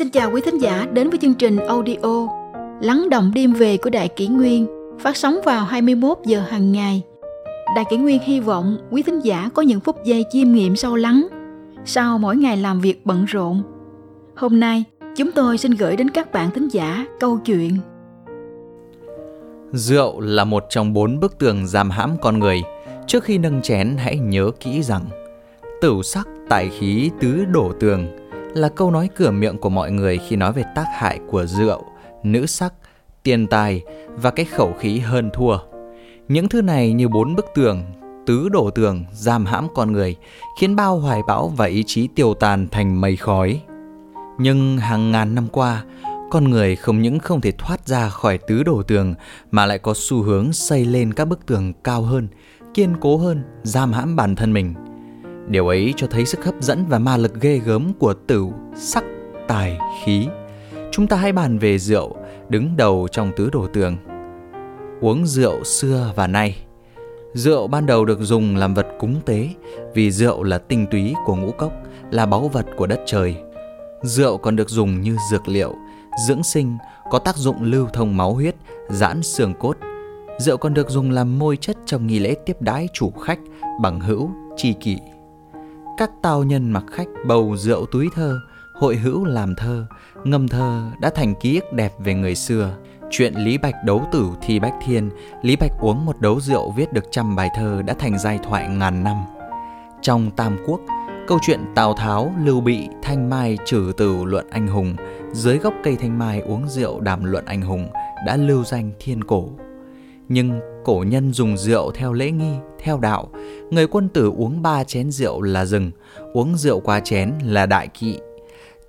Xin chào quý thính giả đến với chương trình audio Lắng động đêm về của Đại Kỷ Nguyên phát sóng vào 21 giờ hàng ngày. Đại Kỷ Nguyên hy vọng quý thính giả có những phút giây chiêm nghiệm sâu lắng sau mỗi ngày làm việc bận rộn. Hôm nay, chúng tôi xin gửi đến các bạn thính giả câu chuyện Rượu là một trong bốn bức tường giam hãm con người. Trước khi nâng chén hãy nhớ kỹ rằng Tửu sắc tại khí tứ đổ tường là câu nói cửa miệng của mọi người khi nói về tác hại của rượu, nữ sắc, tiền tài và cái khẩu khí hơn thua. Những thứ này như bốn bức tường, tứ đổ tường giam hãm con người, khiến bao hoài bão và ý chí tiêu tàn thành mây khói. Nhưng hàng ngàn năm qua, con người không những không thể thoát ra khỏi tứ đổ tường mà lại có xu hướng xây lên các bức tường cao hơn, kiên cố hơn, giam hãm bản thân mình – Điều ấy cho thấy sức hấp dẫn và ma lực ghê gớm của tử sắc, tài, khí. Chúng ta hãy bàn về rượu, đứng đầu trong tứ đồ tường. Uống rượu xưa và nay. Rượu ban đầu được dùng làm vật cúng tế vì rượu là tinh túy của ngũ cốc, là báu vật của đất trời. Rượu còn được dùng như dược liệu, dưỡng sinh, có tác dụng lưu thông máu huyết, giãn xương cốt. Rượu còn được dùng làm môi chất trong nghi lễ tiếp đái chủ khách, bằng hữu, tri kỷ các tào nhân mặc khách bầu rượu túi thơ, hội hữu làm thơ, ngâm thơ đã thành ký ức đẹp về người xưa. Chuyện Lý Bạch đấu tử thi Bách Thiên, Lý Bạch uống một đấu rượu viết được trăm bài thơ đã thành giai thoại ngàn năm. Trong Tam Quốc, câu chuyện Tào Tháo, Lưu Bị, Thanh Mai trừ tử luận anh hùng, dưới gốc cây thanh mai uống rượu đàm luận anh hùng đã lưu danh thiên cổ. Nhưng cổ nhân dùng rượu theo lễ nghi, theo đạo. Người quân tử uống ba chén rượu là rừng, uống rượu qua chén là đại kỵ.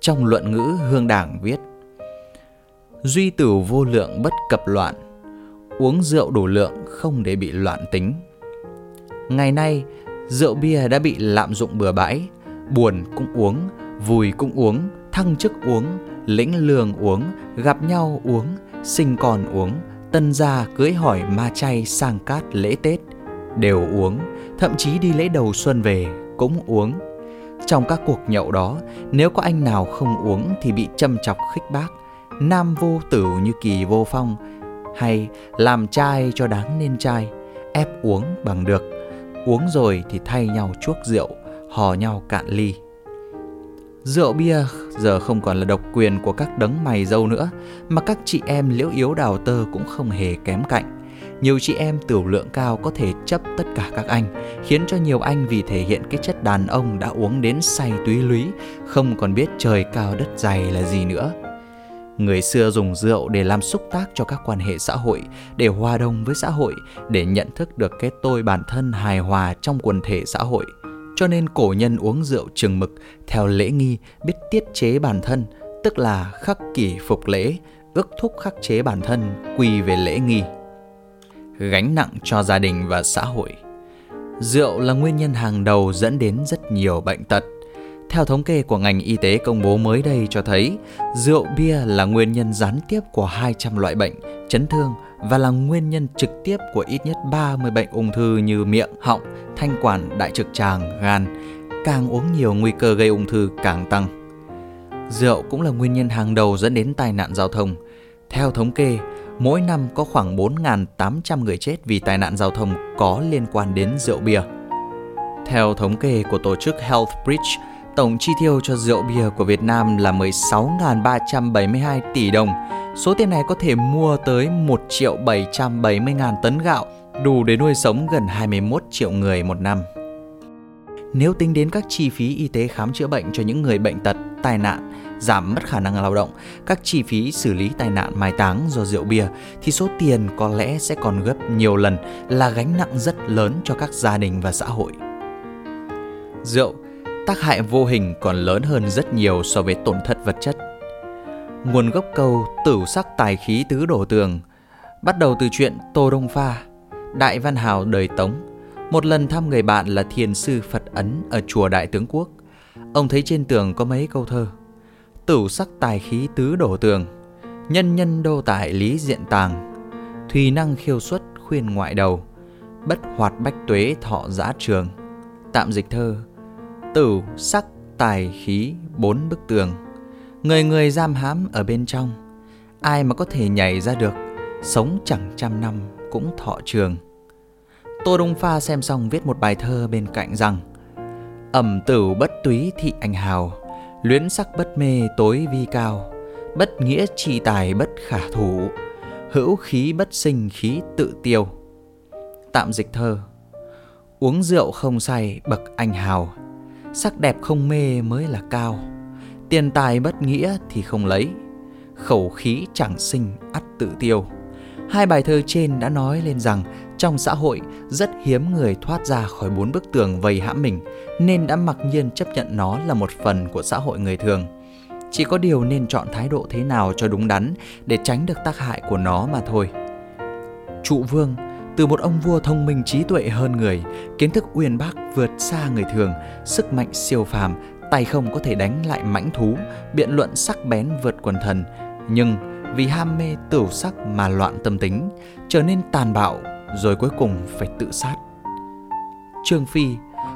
Trong luận ngữ Hương Đảng viết Duy tử vô lượng bất cập loạn, uống rượu đủ lượng không để bị loạn tính. Ngày nay, rượu bia đã bị lạm dụng bừa bãi, buồn cũng uống, vui cũng uống, thăng chức uống, lĩnh lương uống, gặp nhau uống, sinh con uống, tân gia cưới hỏi ma chay sang cát lễ Tết đều uống, thậm chí đi lễ đầu xuân về cũng uống. Trong các cuộc nhậu đó, nếu có anh nào không uống thì bị châm chọc khích bác, nam vô tử như kỳ vô phong, hay làm trai cho đáng nên trai, ép uống bằng được, uống rồi thì thay nhau chuốc rượu, hò nhau cạn ly. Rượu bia giờ không còn là độc quyền của các đấng mày dâu nữa, mà các chị em liễu yếu đào tơ cũng không hề kém cạnh. Nhiều chị em tiểu lượng cao có thể chấp tất cả các anh, khiến cho nhiều anh vì thể hiện cái chất đàn ông đã uống đến say túy lúy, không còn biết trời cao đất dày là gì nữa. Người xưa dùng rượu để làm xúc tác cho các quan hệ xã hội, để hòa đồng với xã hội, để nhận thức được cái tôi bản thân hài hòa trong quần thể xã hội – cho nên cổ nhân uống rượu chừng mực theo lễ nghi biết tiết chế bản thân, tức là khắc kỷ phục lễ, ước thúc khắc chế bản thân quy về lễ nghi. Gánh nặng cho gia đình và xã hội. Rượu là nguyên nhân hàng đầu dẫn đến rất nhiều bệnh tật. Theo thống kê của ngành y tế công bố mới đây cho thấy, rượu bia là nguyên nhân gián tiếp của 200 loại bệnh, chấn thương và là nguyên nhân trực tiếp của ít nhất 30 bệnh ung thư như miệng, họng, thanh quản, đại trực tràng, gan. Càng uống nhiều nguy cơ gây ung thư càng tăng. Rượu cũng là nguyên nhân hàng đầu dẫn đến tai nạn giao thông. Theo thống kê, mỗi năm có khoảng 4.800 người chết vì tai nạn giao thông có liên quan đến rượu bia. Theo thống kê của tổ chức Health Bridge, tổng chi tiêu cho rượu bia của Việt Nam là 16.372 tỷ đồng. Số tiền này có thể mua tới 1 triệu 770 ngàn tấn gạo, đủ để nuôi sống gần 21 triệu người một năm. Nếu tính đến các chi phí y tế khám chữa bệnh cho những người bệnh tật, tai nạn, giảm mất khả năng lao động, các chi phí xử lý tai nạn mai táng do rượu bia thì số tiền có lẽ sẽ còn gấp nhiều lần là gánh nặng rất lớn cho các gia đình và xã hội. Rượu tác hại vô hình còn lớn hơn rất nhiều so với tổn thất vật chất. Nguồn gốc câu tử sắc tài khí tứ đổ tường bắt đầu từ chuyện Tô Đông Pha, đại văn hào đời Tống. Một lần thăm người bạn là thiền sư Phật Ấn ở chùa Đại Tướng Quốc. Ông thấy trên tường có mấy câu thơ. Tử sắc tài khí tứ đổ tường, nhân nhân đô tại lý diện tàng, thùy năng khiêu xuất khuyên ngoại đầu, bất hoạt bách tuế thọ giã trường. Tạm dịch thơ Tử, sắc, tài, khí, bốn bức tường. Người người giam hãm ở bên trong Ai mà có thể nhảy ra được Sống chẳng trăm năm cũng thọ trường Tô Đông Pha xem xong viết một bài thơ bên cạnh rằng Ẩm tử bất túy thị anh hào Luyến sắc bất mê tối vi cao, Bất nghĩa chi tài bất khả thủ, Hữu khí bất sinh khí tự tiêu. Tạm dịch thơ, Uống rượu không say bậc anh hào, Sắc đẹp không mê mới là cao, Tiền tài bất nghĩa thì không lấy, Khẩu khí chẳng sinh ắt tự tiêu. Hai bài thơ trên đã nói lên rằng trong xã hội rất hiếm người thoát ra khỏi bốn bức tường vây hãm mình nên đã mặc nhiên chấp nhận nó là một phần của xã hội người thường. Chỉ có điều nên chọn thái độ thế nào cho đúng đắn để tránh được tác hại của nó mà thôi. Trụ vương từ một ông vua thông minh trí tuệ hơn người, kiến thức uyên bác vượt xa người thường, sức mạnh siêu phàm, tay không có thể đánh lại mãnh thú, biện luận sắc bén vượt quần thần, nhưng vì ham mê tửu sắc mà loạn tâm tính, trở nên tàn bạo rồi cuối cùng phải tự sát. Trương Phi,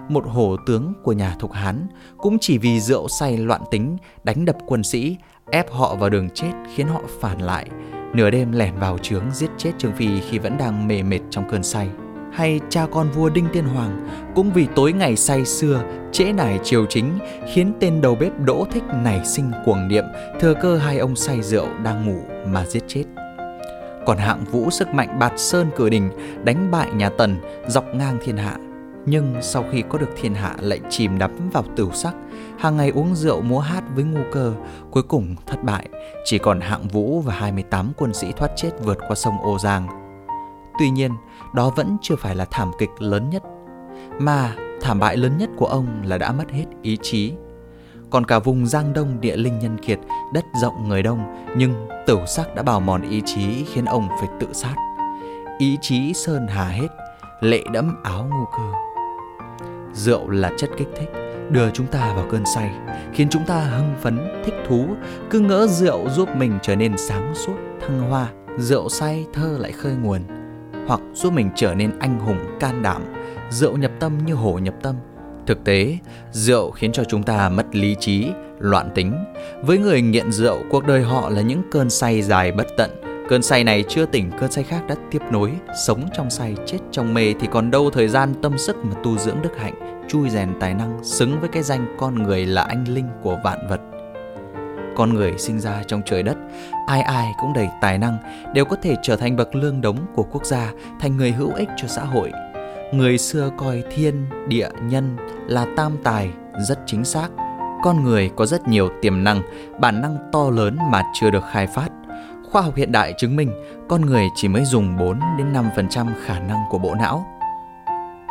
một hổ tướng của nhà Thục Hán, cũng chỉ vì rượu say loạn tính, đánh đập quân sĩ, ép họ vào đường chết khiến họ phản lại, nửa đêm lẻn vào trướng giết chết Trương Phi khi vẫn đang mề mệt trong cơn say. Hay cha con vua Đinh Tiên Hoàng cũng vì tối ngày say xưa, trễ nải triều chính khiến tên đầu bếp Đỗ Thích nảy sinh cuồng niệm, thừa cơ hai ông say rượu đang ngủ mà giết chết. Còn hạng vũ sức mạnh bạt sơn cửa đình đánh bại nhà Tần dọc ngang thiên hạ. Nhưng sau khi có được thiên hạ lại chìm đắm vào tửu sắc, hàng ngày uống rượu múa hát với ngu cơ, cuối cùng thất bại, chỉ còn hạng vũ và 28 quân sĩ thoát chết vượt qua sông Ô Giang. Tuy nhiên, đó vẫn chưa phải là thảm kịch lớn nhất, mà thảm bại lớn nhất của ông là đã mất hết ý chí còn cả vùng Giang Đông địa linh nhân kiệt, đất rộng người đông, nhưng tửu sắc đã bào mòn ý chí khiến ông phải tự sát. Ý chí sơn hà hết, lệ đẫm áo ngu cơ. Rượu là chất kích thích, đưa chúng ta vào cơn say, khiến chúng ta hưng phấn, thích thú, cứ ngỡ rượu giúp mình trở nên sáng suốt, thăng hoa. Rượu say thơ lại khơi nguồn, hoặc giúp mình trở nên anh hùng can đảm, rượu nhập tâm như hổ nhập tâm, Thực tế, rượu khiến cho chúng ta mất lý trí, loạn tính. Với người nghiện rượu, cuộc đời họ là những cơn say dài bất tận. Cơn say này chưa tỉnh, cơn say khác đã tiếp nối. Sống trong say, chết trong mê thì còn đâu thời gian tâm sức mà tu dưỡng đức hạnh, chui rèn tài năng, xứng với cái danh con người là anh linh của vạn vật. Con người sinh ra trong trời đất, ai ai cũng đầy tài năng, đều có thể trở thành bậc lương đống của quốc gia, thành người hữu ích cho xã hội, người xưa coi thiên, địa, nhân là tam tài rất chính xác. Con người có rất nhiều tiềm năng, bản năng to lớn mà chưa được khai phát. Khoa học hiện đại chứng minh con người chỉ mới dùng 4 đến 5% khả năng của bộ não.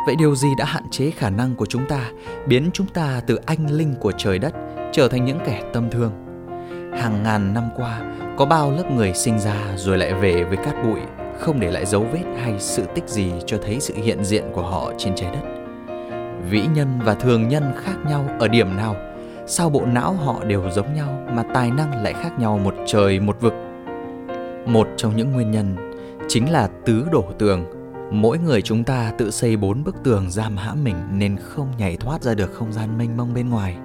Vậy điều gì đã hạn chế khả năng của chúng ta, biến chúng ta từ anh linh của trời đất trở thành những kẻ tâm thương? Hàng ngàn năm qua, có bao lớp người sinh ra rồi lại về với cát bụi, không để lại dấu vết hay sự tích gì cho thấy sự hiện diện của họ trên trái đất. Vĩ nhân và thường nhân khác nhau ở điểm nào? Sao bộ não họ đều giống nhau mà tài năng lại khác nhau một trời một vực? Một trong những nguyên nhân chính là tứ đổ tường. Mỗi người chúng ta tự xây bốn bức tường giam hãm mình nên không nhảy thoát ra được không gian mênh mông bên ngoài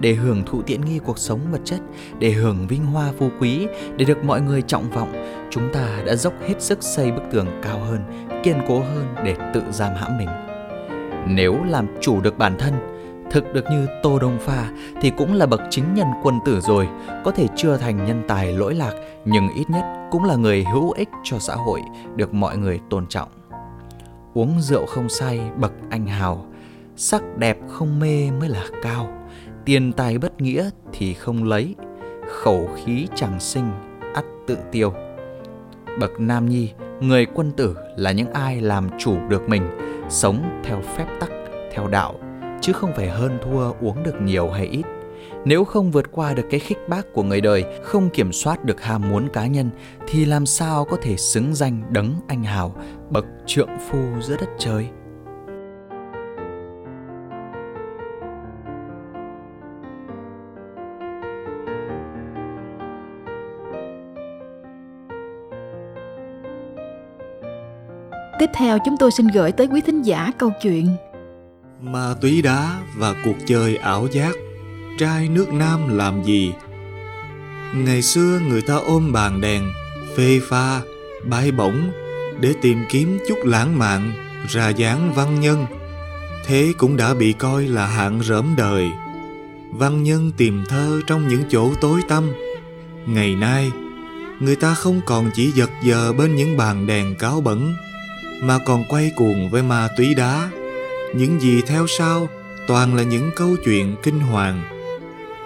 để hưởng thụ tiện nghi cuộc sống vật chất, để hưởng vinh hoa phú quý, để được mọi người trọng vọng, chúng ta đã dốc hết sức xây bức tường cao hơn, kiên cố hơn để tự giam hãm mình. Nếu làm chủ được bản thân, thực được như Tô Đông Pha thì cũng là bậc chính nhân quân tử rồi, có thể chưa thành nhân tài lỗi lạc nhưng ít nhất cũng là người hữu ích cho xã hội, được mọi người tôn trọng. Uống rượu không say bậc anh hào, sắc đẹp không mê mới là cao tiền tài bất nghĩa thì không lấy, khẩu khí chẳng sinh, ắt tự tiêu. Bậc nam nhi, người quân tử là những ai làm chủ được mình, sống theo phép tắc, theo đạo, chứ không phải hơn thua uống được nhiều hay ít. Nếu không vượt qua được cái khích bác của người đời, không kiểm soát được ham muốn cá nhân, thì làm sao có thể xứng danh đấng anh hào, bậc trượng phu giữa đất trời? Tiếp theo chúng tôi xin gửi tới quý thính giả câu chuyện Ma túy đá và cuộc chơi ảo giác Trai nước Nam làm gì? Ngày xưa người ta ôm bàn đèn, phê pha, bay bổng để tìm kiếm chút lãng mạn, ra dáng văn nhân. Thế cũng đã bị coi là hạng rỡm đời. Văn nhân tìm thơ trong những chỗ tối tăm. Ngày nay, người ta không còn chỉ giật giờ bên những bàn đèn cáo bẩn, mà còn quay cuồng với ma túy đá. Những gì theo sau toàn là những câu chuyện kinh hoàng.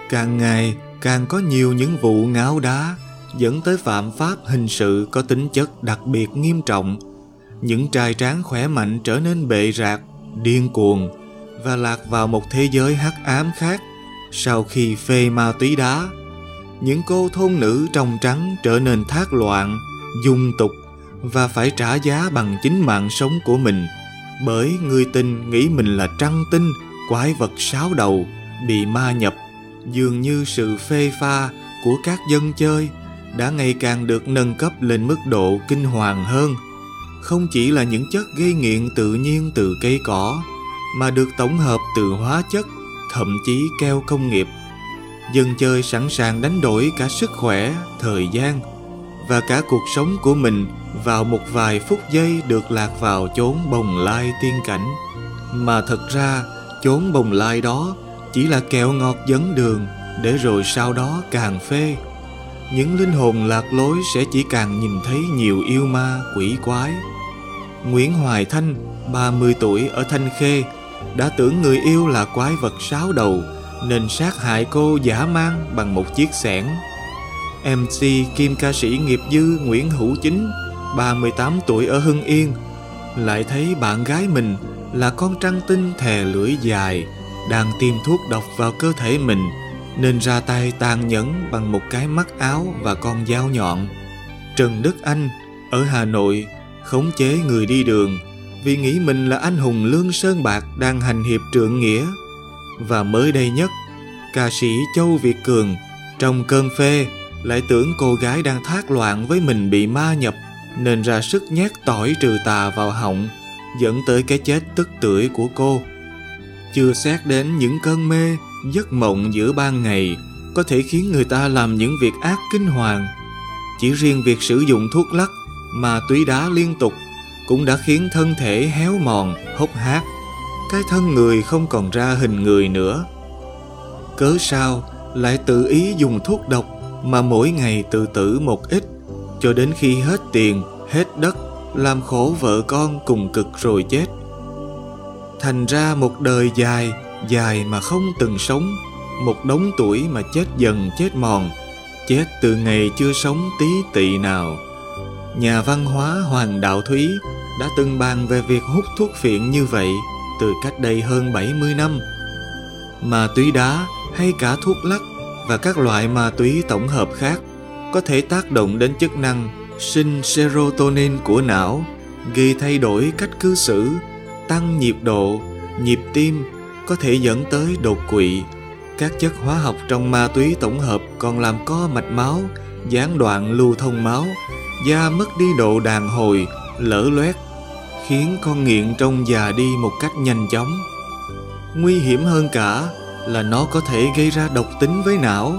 Càng ngày càng có nhiều những vụ ngáo đá dẫn tới phạm pháp hình sự có tính chất đặc biệt nghiêm trọng. Những trai tráng khỏe mạnh trở nên bệ rạc, điên cuồng và lạc vào một thế giới hắc ám khác sau khi phê ma túy đá. Những cô thôn nữ trong trắng trở nên thác loạn, dung tục và phải trả giá bằng chính mạng sống của mình bởi người tình nghĩ mình là trăng tinh, quái vật sáo đầu, bị ma nhập. Dường như sự phê pha của các dân chơi đã ngày càng được nâng cấp lên mức độ kinh hoàng hơn. Không chỉ là những chất gây nghiện tự nhiên từ cây cỏ, mà được tổng hợp từ hóa chất, thậm chí keo công nghiệp. Dân chơi sẵn sàng đánh đổi cả sức khỏe, thời gian và cả cuộc sống của mình vào một vài phút giây được lạc vào chốn bồng lai tiên cảnh. Mà thật ra, chốn bồng lai đó chỉ là kẹo ngọt dẫn đường để rồi sau đó càng phê những linh hồn lạc lối sẽ chỉ càng nhìn thấy nhiều yêu ma quỷ quái. Nguyễn Hoài Thanh, 30 tuổi ở Thanh Khê, đã tưởng người yêu là quái vật sáu đầu nên sát hại cô giả mang bằng một chiếc xẻng. MC kim ca sĩ nghiệp dư Nguyễn Hữu Chính, 38 tuổi ở Hưng Yên, lại thấy bạn gái mình là con trăng tinh thè lưỡi dài đang tiêm thuốc độc vào cơ thể mình nên ra tay tàn nhẫn bằng một cái mắt áo và con dao nhọn. Trần Đức Anh ở Hà Nội khống chế người đi đường vì nghĩ mình là anh hùng lương sơn bạc đang hành hiệp trượng nghĩa. Và mới đây nhất, ca sĩ Châu Việt Cường trong cơn phê lại tưởng cô gái đang thác loạn với mình bị ma nhập nên ra sức nhét tỏi trừ tà vào họng dẫn tới cái chết tức tưởi của cô. Chưa xét đến những cơn mê giấc mộng giữa ban ngày có thể khiến người ta làm những việc ác kinh hoàng. Chỉ riêng việc sử dụng thuốc lắc, mà túy đá liên tục cũng đã khiến thân thể héo mòn, hốc hác. Cái thân người không còn ra hình người nữa. Cớ sao lại tự ý dùng thuốc độc mà mỗi ngày tự tử một ít cho đến khi hết tiền, hết đất, làm khổ vợ con cùng cực rồi chết. Thành ra một đời dài dài mà không từng sống một đống tuổi mà chết dần chết mòn chết từ ngày chưa sống tí tị nào nhà văn hóa hoàng đạo thúy đã từng bàn về việc hút thuốc phiện như vậy từ cách đây hơn 70 năm. mà túy đá hay cả thuốc lắc và các loại ma túy tổng hợp khác có thể tác động đến chức năng sinh serotonin của não, gây thay đổi cách cư xử, tăng nhịp độ, nhịp tim có thể dẫn tới đột quỵ. Các chất hóa học trong ma túy tổng hợp còn làm co mạch máu, gián đoạn lưu thông máu, da mất đi độ đàn hồi, lở loét, khiến con nghiện trong già đi một cách nhanh chóng. Nguy hiểm hơn cả là nó có thể gây ra độc tính với não,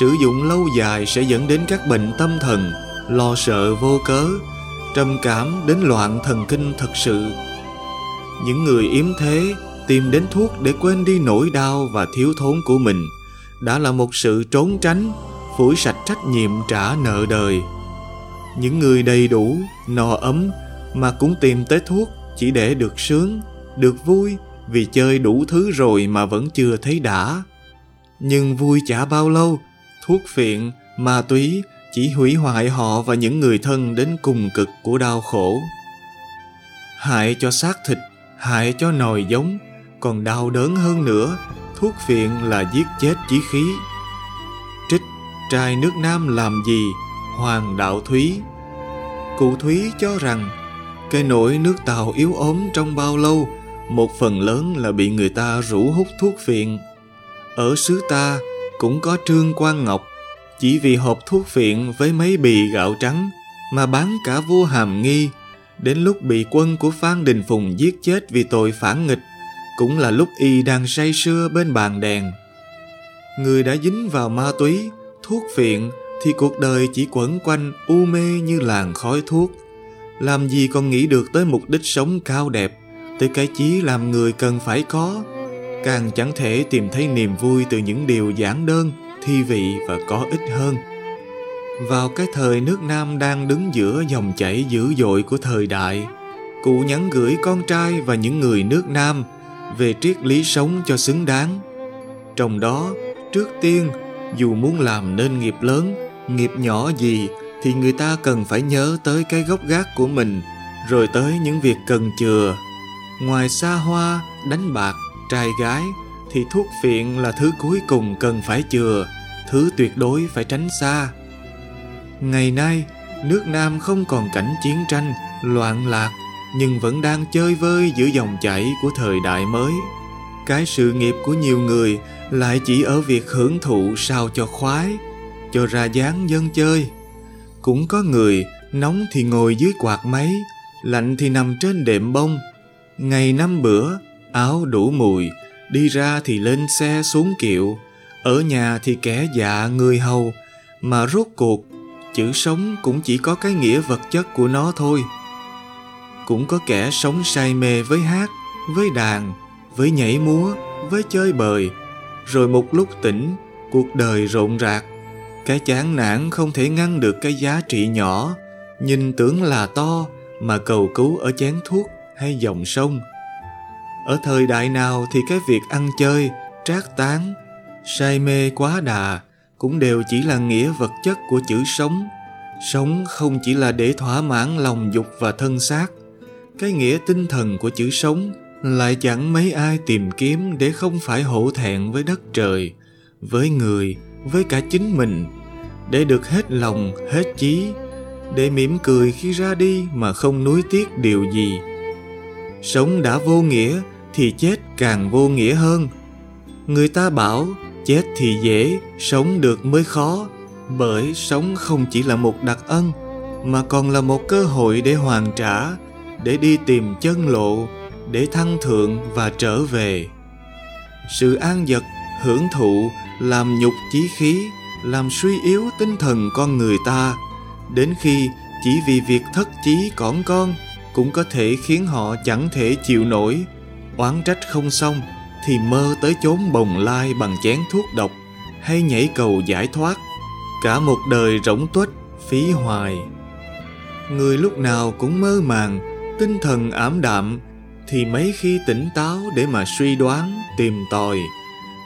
sử dụng lâu dài sẽ dẫn đến các bệnh tâm thần, lo sợ vô cớ, trầm cảm đến loạn thần kinh thật sự. Những người yếm thế tìm đến thuốc để quên đi nỗi đau và thiếu thốn của mình đã là một sự trốn tránh phủi sạch trách nhiệm trả nợ đời những người đầy đủ no ấm mà cũng tìm tới thuốc chỉ để được sướng được vui vì chơi đủ thứ rồi mà vẫn chưa thấy đã. Nhưng vui chả bao lâu, thuốc phiện, ma túy chỉ hủy hoại họ và những người thân đến cùng cực của đau khổ. Hại cho xác thịt, hại cho nòi giống, còn đau đớn hơn nữa, thuốc phiện là giết chết chí khí. Trích, trai nước nam làm gì? Hoàng đạo thúy. Cụ thúy cho rằng, cái nỗi nước tàu yếu ốm trong bao lâu một phần lớn là bị người ta rủ hút thuốc phiện ở xứ ta cũng có trương quan ngọc chỉ vì hộp thuốc phiện với mấy bì gạo trắng mà bán cả vua hàm nghi đến lúc bị quân của phan đình phùng giết chết vì tội phản nghịch cũng là lúc y đang say sưa bên bàn đèn. Người đã dính vào ma túy, thuốc phiện thì cuộc đời chỉ quẩn quanh u mê như làn khói thuốc. Làm gì còn nghĩ được tới mục đích sống cao đẹp, tới cái chí làm người cần phải có. Càng chẳng thể tìm thấy niềm vui từ những điều giản đơn, thi vị và có ích hơn. Vào cái thời nước Nam đang đứng giữa dòng chảy dữ dội của thời đại, cụ nhắn gửi con trai và những người nước Nam về triết lý sống cho xứng đáng. Trong đó, trước tiên, dù muốn làm nên nghiệp lớn, nghiệp nhỏ gì thì người ta cần phải nhớ tới cái gốc gác của mình, rồi tới những việc cần chừa. Ngoài xa hoa, đánh bạc, trai gái thì thuốc phiện là thứ cuối cùng cần phải chừa, thứ tuyệt đối phải tránh xa. Ngày nay, nước Nam không còn cảnh chiến tranh, loạn lạc, nhưng vẫn đang chơi vơi giữa dòng chảy của thời đại mới. Cái sự nghiệp của nhiều người lại chỉ ở việc hưởng thụ sao cho khoái, cho ra dáng dân chơi. Cũng có người nóng thì ngồi dưới quạt máy, lạnh thì nằm trên đệm bông. Ngày năm bữa, áo đủ mùi, đi ra thì lên xe xuống kiệu, ở nhà thì kẻ dạ người hầu, mà rốt cuộc chữ sống cũng chỉ có cái nghĩa vật chất của nó thôi. Cũng có kẻ sống say mê với hát với đàn với nhảy múa với chơi bời. Rồi một lúc tỉnh cuộc đời rộn rạc. Cái chán nản không thể ngăn được cái giá trị nhỏ. Nhìn tưởng là to mà cầu cứu ở chén thuốc hay dòng sông? Ở thời đại nào thì cái việc ăn chơi, trác tán, say mê quá đà cũng đều chỉ là nghĩa vật chất của chữ sống. Sống không chỉ là để thỏa mãn lòng dục và thân xác. Cái nghĩa tinh thần của chữ sống lại chẳng mấy ai tìm kiếm để không phải hổ thẹn với đất trời, với người, với cả chính mình. Để được hết lòng, hết chí, để mỉm cười khi ra đi mà không nuối tiếc điều gì sống đã vô nghĩa thì chết càng vô nghĩa hơn. Người ta bảo, chết thì dễ, sống được mới khó. Bởi sống không chỉ là một đặc ân, mà còn là một cơ hội để hoàn trả, để đi tìm chân lộ, để thăng thượng và trở về. Sự an vật hưởng thụ, làm nhục chí khí, làm suy yếu tinh thần con người ta, đến khi chỉ vì việc thất chí cỏn con cũng có thể khiến họ chẳng thể chịu nổi. Oán trách không xong thì mơ tới chốn bồng lai bằng chén thuốc độc hay nhảy cầu giải thoát. Cả một đời rỗng tuếch, phí hoài. Người lúc nào cũng mơ màng, tinh thần ảm đạm, thì mấy khi tỉnh táo để mà suy đoán, tìm tòi.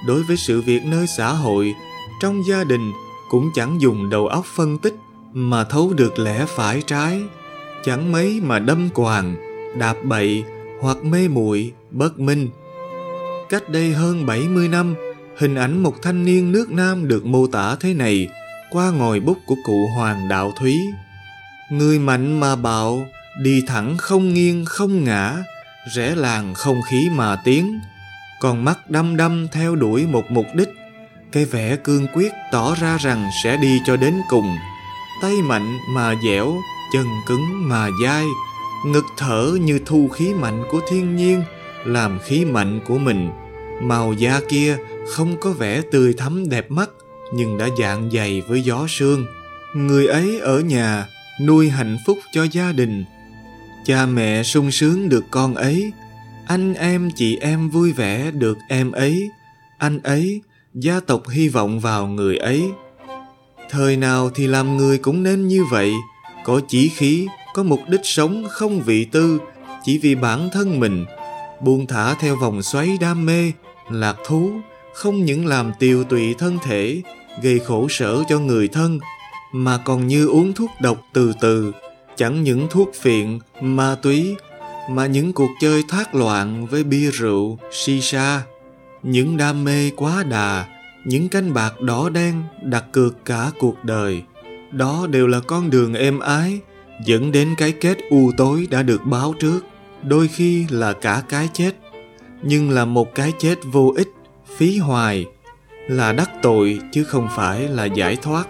Đối với sự việc nơi xã hội, trong gia đình cũng chẳng dùng đầu óc phân tích mà thấu được lẽ phải trái chẳng mấy mà đâm quàng đạp bậy hoặc mê muội bất minh cách đây hơn 70 năm hình ảnh một thanh niên nước Nam được mô tả thế này qua ngòi bút của cụ Hoàng Đạo Thúy. Người mạnh mà bạo, đi thẳng không nghiêng không ngã, rẽ làng không khí mà tiến, còn mắt đăm đăm theo đuổi một mục đích, cái vẻ cương quyết tỏ ra rằng sẽ đi cho đến cùng. Tay mạnh mà dẻo, chân cứng mà dai, ngực thở như thu khí mạnh của thiên nhiên, làm khí mạnh của mình. Màu da kia không có vẻ tươi thắm đẹp mắt, nhưng đã dạng dày với gió sương. Người ấy ở nhà nuôi hạnh phúc cho gia đình. Cha mẹ sung sướng được con ấy, anh em chị em vui vẻ được em ấy, anh ấy, gia tộc hy vọng vào người ấy. Thời nào thì làm người cũng nên như vậy, có chí khí, có mục đích sống không vị tư, chỉ vì bản thân mình, buông thả theo vòng xoáy đam mê, lạc thú, không những làm tiêu tụy thân thể gây khổ sở cho người thân mà còn như uống thuốc độc từ từ chẳng những thuốc phiện ma túy mà những cuộc chơi thoát loạn với bia rượu shisha. Những đam mê quá đà những canh bạc đỏ đen đặt cược cả cuộc đời đó đều là con đường êm ái, dẫn đến cái kết u tối đã được báo trước, đôi khi là cả cái chết, nhưng là một cái chết vô ích, phí hoài, là đắc tội chứ không phải là giải thoát.